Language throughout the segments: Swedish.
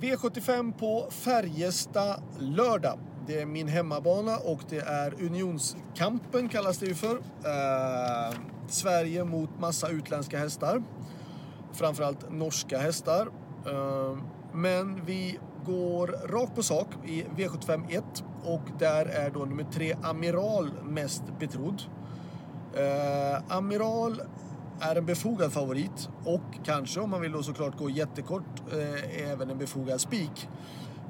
V75 på Färjestad lördag. Det är min hemmabana och det är Unionskampen kallas det ju för. Eh, Sverige mot massa utländska hästar. Framförallt norska hästar. Eh, men vi går rakt på sak i V75 1 och där är då nummer 3, Amiral mest betrodd. Eh, Amiral är en befogad favorit och kanske om man vill då såklart gå jättekort eh, även en befogad spik.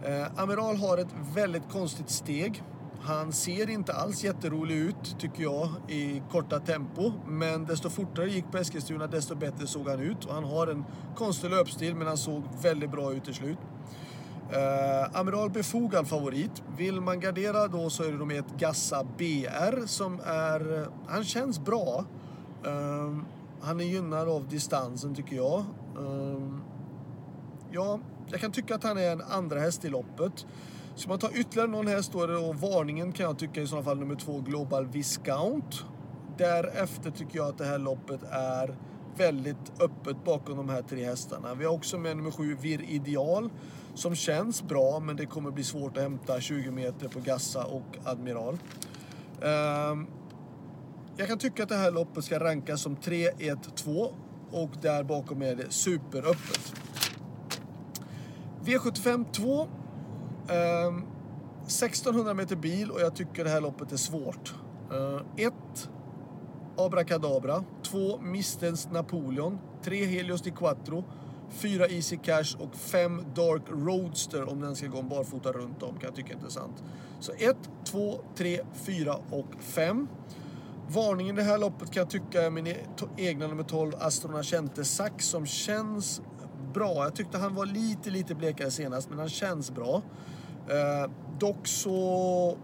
Eh, Amiral har ett väldigt konstigt steg. Han ser inte alls jätterolig ut tycker jag i korta tempo. Men desto fortare gick på Eskilstuna desto bättre såg han ut. Och han har en konstig löpstil men han såg väldigt bra ut till slut. Uh, Amiral befogad favorit. Vill man gardera då så är det då med ett Gassa BR som är... Eh, han känns bra. Uh, han är gynnad av distansen tycker jag. Ehm, ja, jag kan tycka att han är en andra häst i loppet. Ska man ta ytterligare någon häst då är det då varningen kan jag tycka i sådana fall nummer två Global Viscount. Därefter tycker jag att det här loppet är väldigt öppet bakom de här tre hästarna. Vi har också med nummer sju Vir Ideal som känns bra men det kommer bli svårt att hämta 20 meter på Gassa och Admiral. Um, jag kan tycka att det här loppet ska rankas som 3, 1, 2 och där bakom är det superöppet. V75 2. Eh, 1600 meter bil och jag tycker det här loppet är svårt. 1. Eh, Abracadabra. 2. Mistens Napoleon. 3. Helios di Quattro. 4 Easy Cash och 5 Dark Roadster om den ska gå en barfota runt om kan jag tycka är intressant. Så 1, 2, 3, 4 och 5. Varningen i det här loppet kan jag tycka är min e- egna nummer 12 Astronachente Sax som känns bra. Jag tyckte han var lite, lite blekare senast men han känns bra. Eh, dock så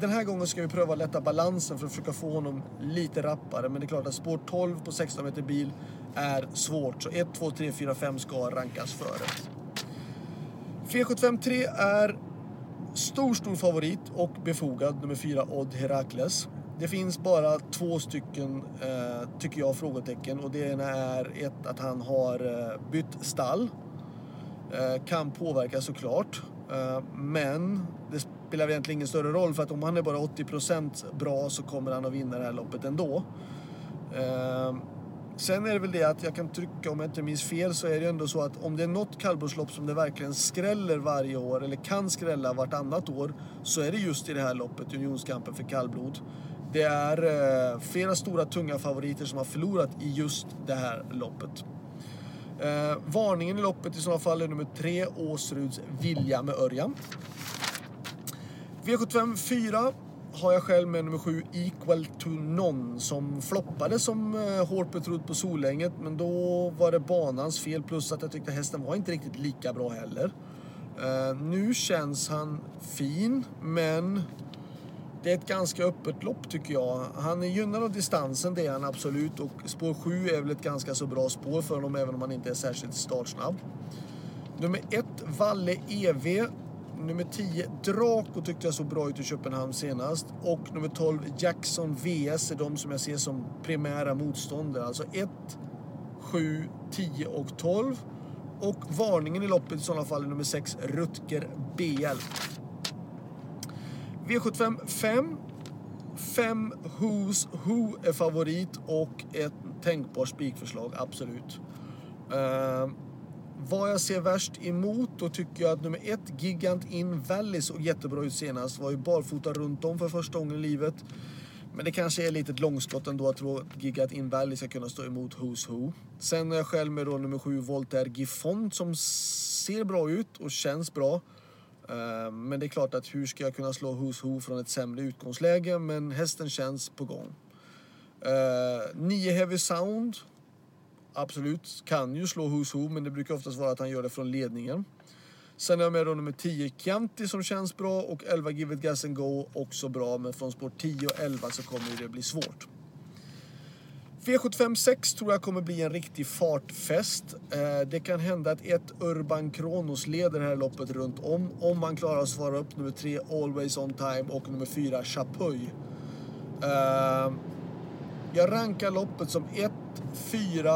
den här gången ska vi pröva att lätta balansen för att försöka få honom lite rappare. Men det är klart att spår 12 på 16 meter bil är svårt. Så 1, 2, 3, 4, 5 ska rankas före. V753 är stor, stor favorit och befogad. Nummer 4 Odd Herakles. Det finns bara två stycken, eh, tycker jag, frågetecken. Och det ena är ett att han har eh, bytt stall. Eh, kan påverka såklart. Eh, men det spelar egentligen ingen större roll för att om han är bara 80% bra så kommer han att vinna det här loppet ändå. Eh, sen är det väl det att jag kan trycka, om jag inte minns fel, så är det ändå så att om det är något kallblodslopp som det verkligen skräller varje år eller kan skrälla vartannat år så är det just i det här loppet, Unionskampen för kallblod. Det är eh, flera stora tunga favoriter som har förlorat i just det här loppet. Eh, varningen i loppet i sådana fall är nummer 3, Åsruds Vilja med Örjan. V75 4 har jag själv med nummer 7 Equal to None som floppade som eh, hårt betrodd på Solänget men då var det banans fel plus att jag tyckte hästen var inte riktigt lika bra heller. Eh, nu känns han fin men det är ett ganska öppet lopp tycker jag. Han är gynnad av distansen, det är han absolut. Och spår 7 är väl ett ganska så bra spår för honom även om han inte är särskilt startsnabb. Nummer 1, Valle EV. Nummer 10, Draco tyckte jag såg bra ut i Köpenhamn senast. Och nummer 12, Jackson VS är de som jag ser som primära motståndare. Alltså 1, 7, 10 och 12. Och varningen i loppet i sådana fall är nummer 6, Rutger BL. V75 5. 5 Who's Who är favorit och ett tänkbart spikförslag, absolut. Uh, vad jag ser värst emot, då tycker jag att nummer ett, Gigant In Valley såg jättebra ut senast. Var ju barfota runt om för första gången i livet. Men det kanske är lite ett långskott ändå att tro att Gigant In Valley ska kunna stå emot Who's Who. Sen är jag själv med då nummer 7, Voltaire Gifond, som ser bra ut och känns bra. Eh, men det är klart att hur ska jag kunna slå Who's Who från ett sämre utgångsläge? Men hästen känns på gång. Eh, 9 Heavy Sound. Absolut, kan ju slå Who's Who men det brukar oftast vara att han gör det från ledningen. Sen är jag med då nummer 10 Chianti som känns bra och 11 Give It Gas and Go också bra men från spår 10 och 11 så kommer det bli svårt. V75 6 tror jag kommer bli en riktig fartfest. Eh, det kan hända att ett Urban Kronos leder det här loppet runt om. Om man klarar att svara upp nummer 3 Always On Time och nummer 4 Chapuis. Eh, jag rankar loppet som 1, 4,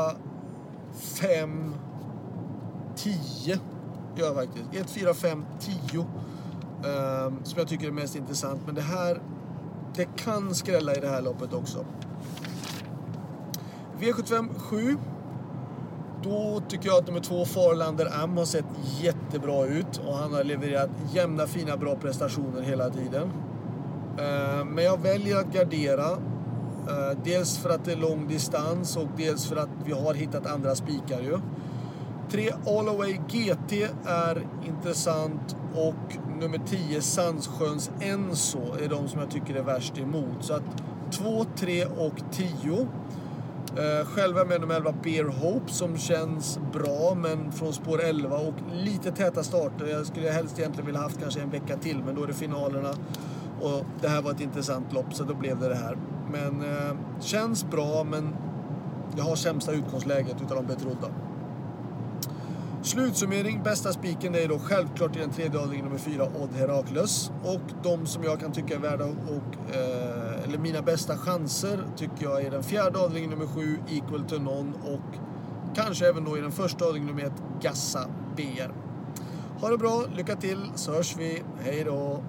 5, 10. Gör jag faktiskt. 1, 4, 5, 10. Som jag tycker är mest intressant. Men det här, det kan skrälla i det här loppet också. V75 7. Då tycker jag att nummer två Farlander Am har sett jättebra ut och han har levererat jämna fina bra prestationer hela tiden. Eh, men jag väljer att gardera. Eh, dels för att det är lång distans och dels för att vi har hittat andra spikar ju. 3 Allaway GT är intressant och nummer 10 Sandsjöns Enso är de som jag tycker är värst emot. Så att 2, 3 och 10. Uh, själv är jag med nummer 11 Beer Hope som känns bra men från spår 11 och lite täta starter. Jag skulle helst egentligen vilja haft kanske en vecka till men då är det finalerna. Och det här var ett intressant lopp så då blev det det här. Men uh, känns bra men jag har sämsta utgångsläget utav de betrodda. Slutsummering, bästa spiken är då självklart i den tredje avdelningen nummer fyra Odd Herakles. Och de som jag kan tycka är värda och, eh, eller mina bästa chanser tycker jag är den fjärde avdelningen nummer sju Equal to None och kanske även då i den första avdelningen nummer ett Gassa BR. Ha det bra, lycka till så hörs vi. Hej då!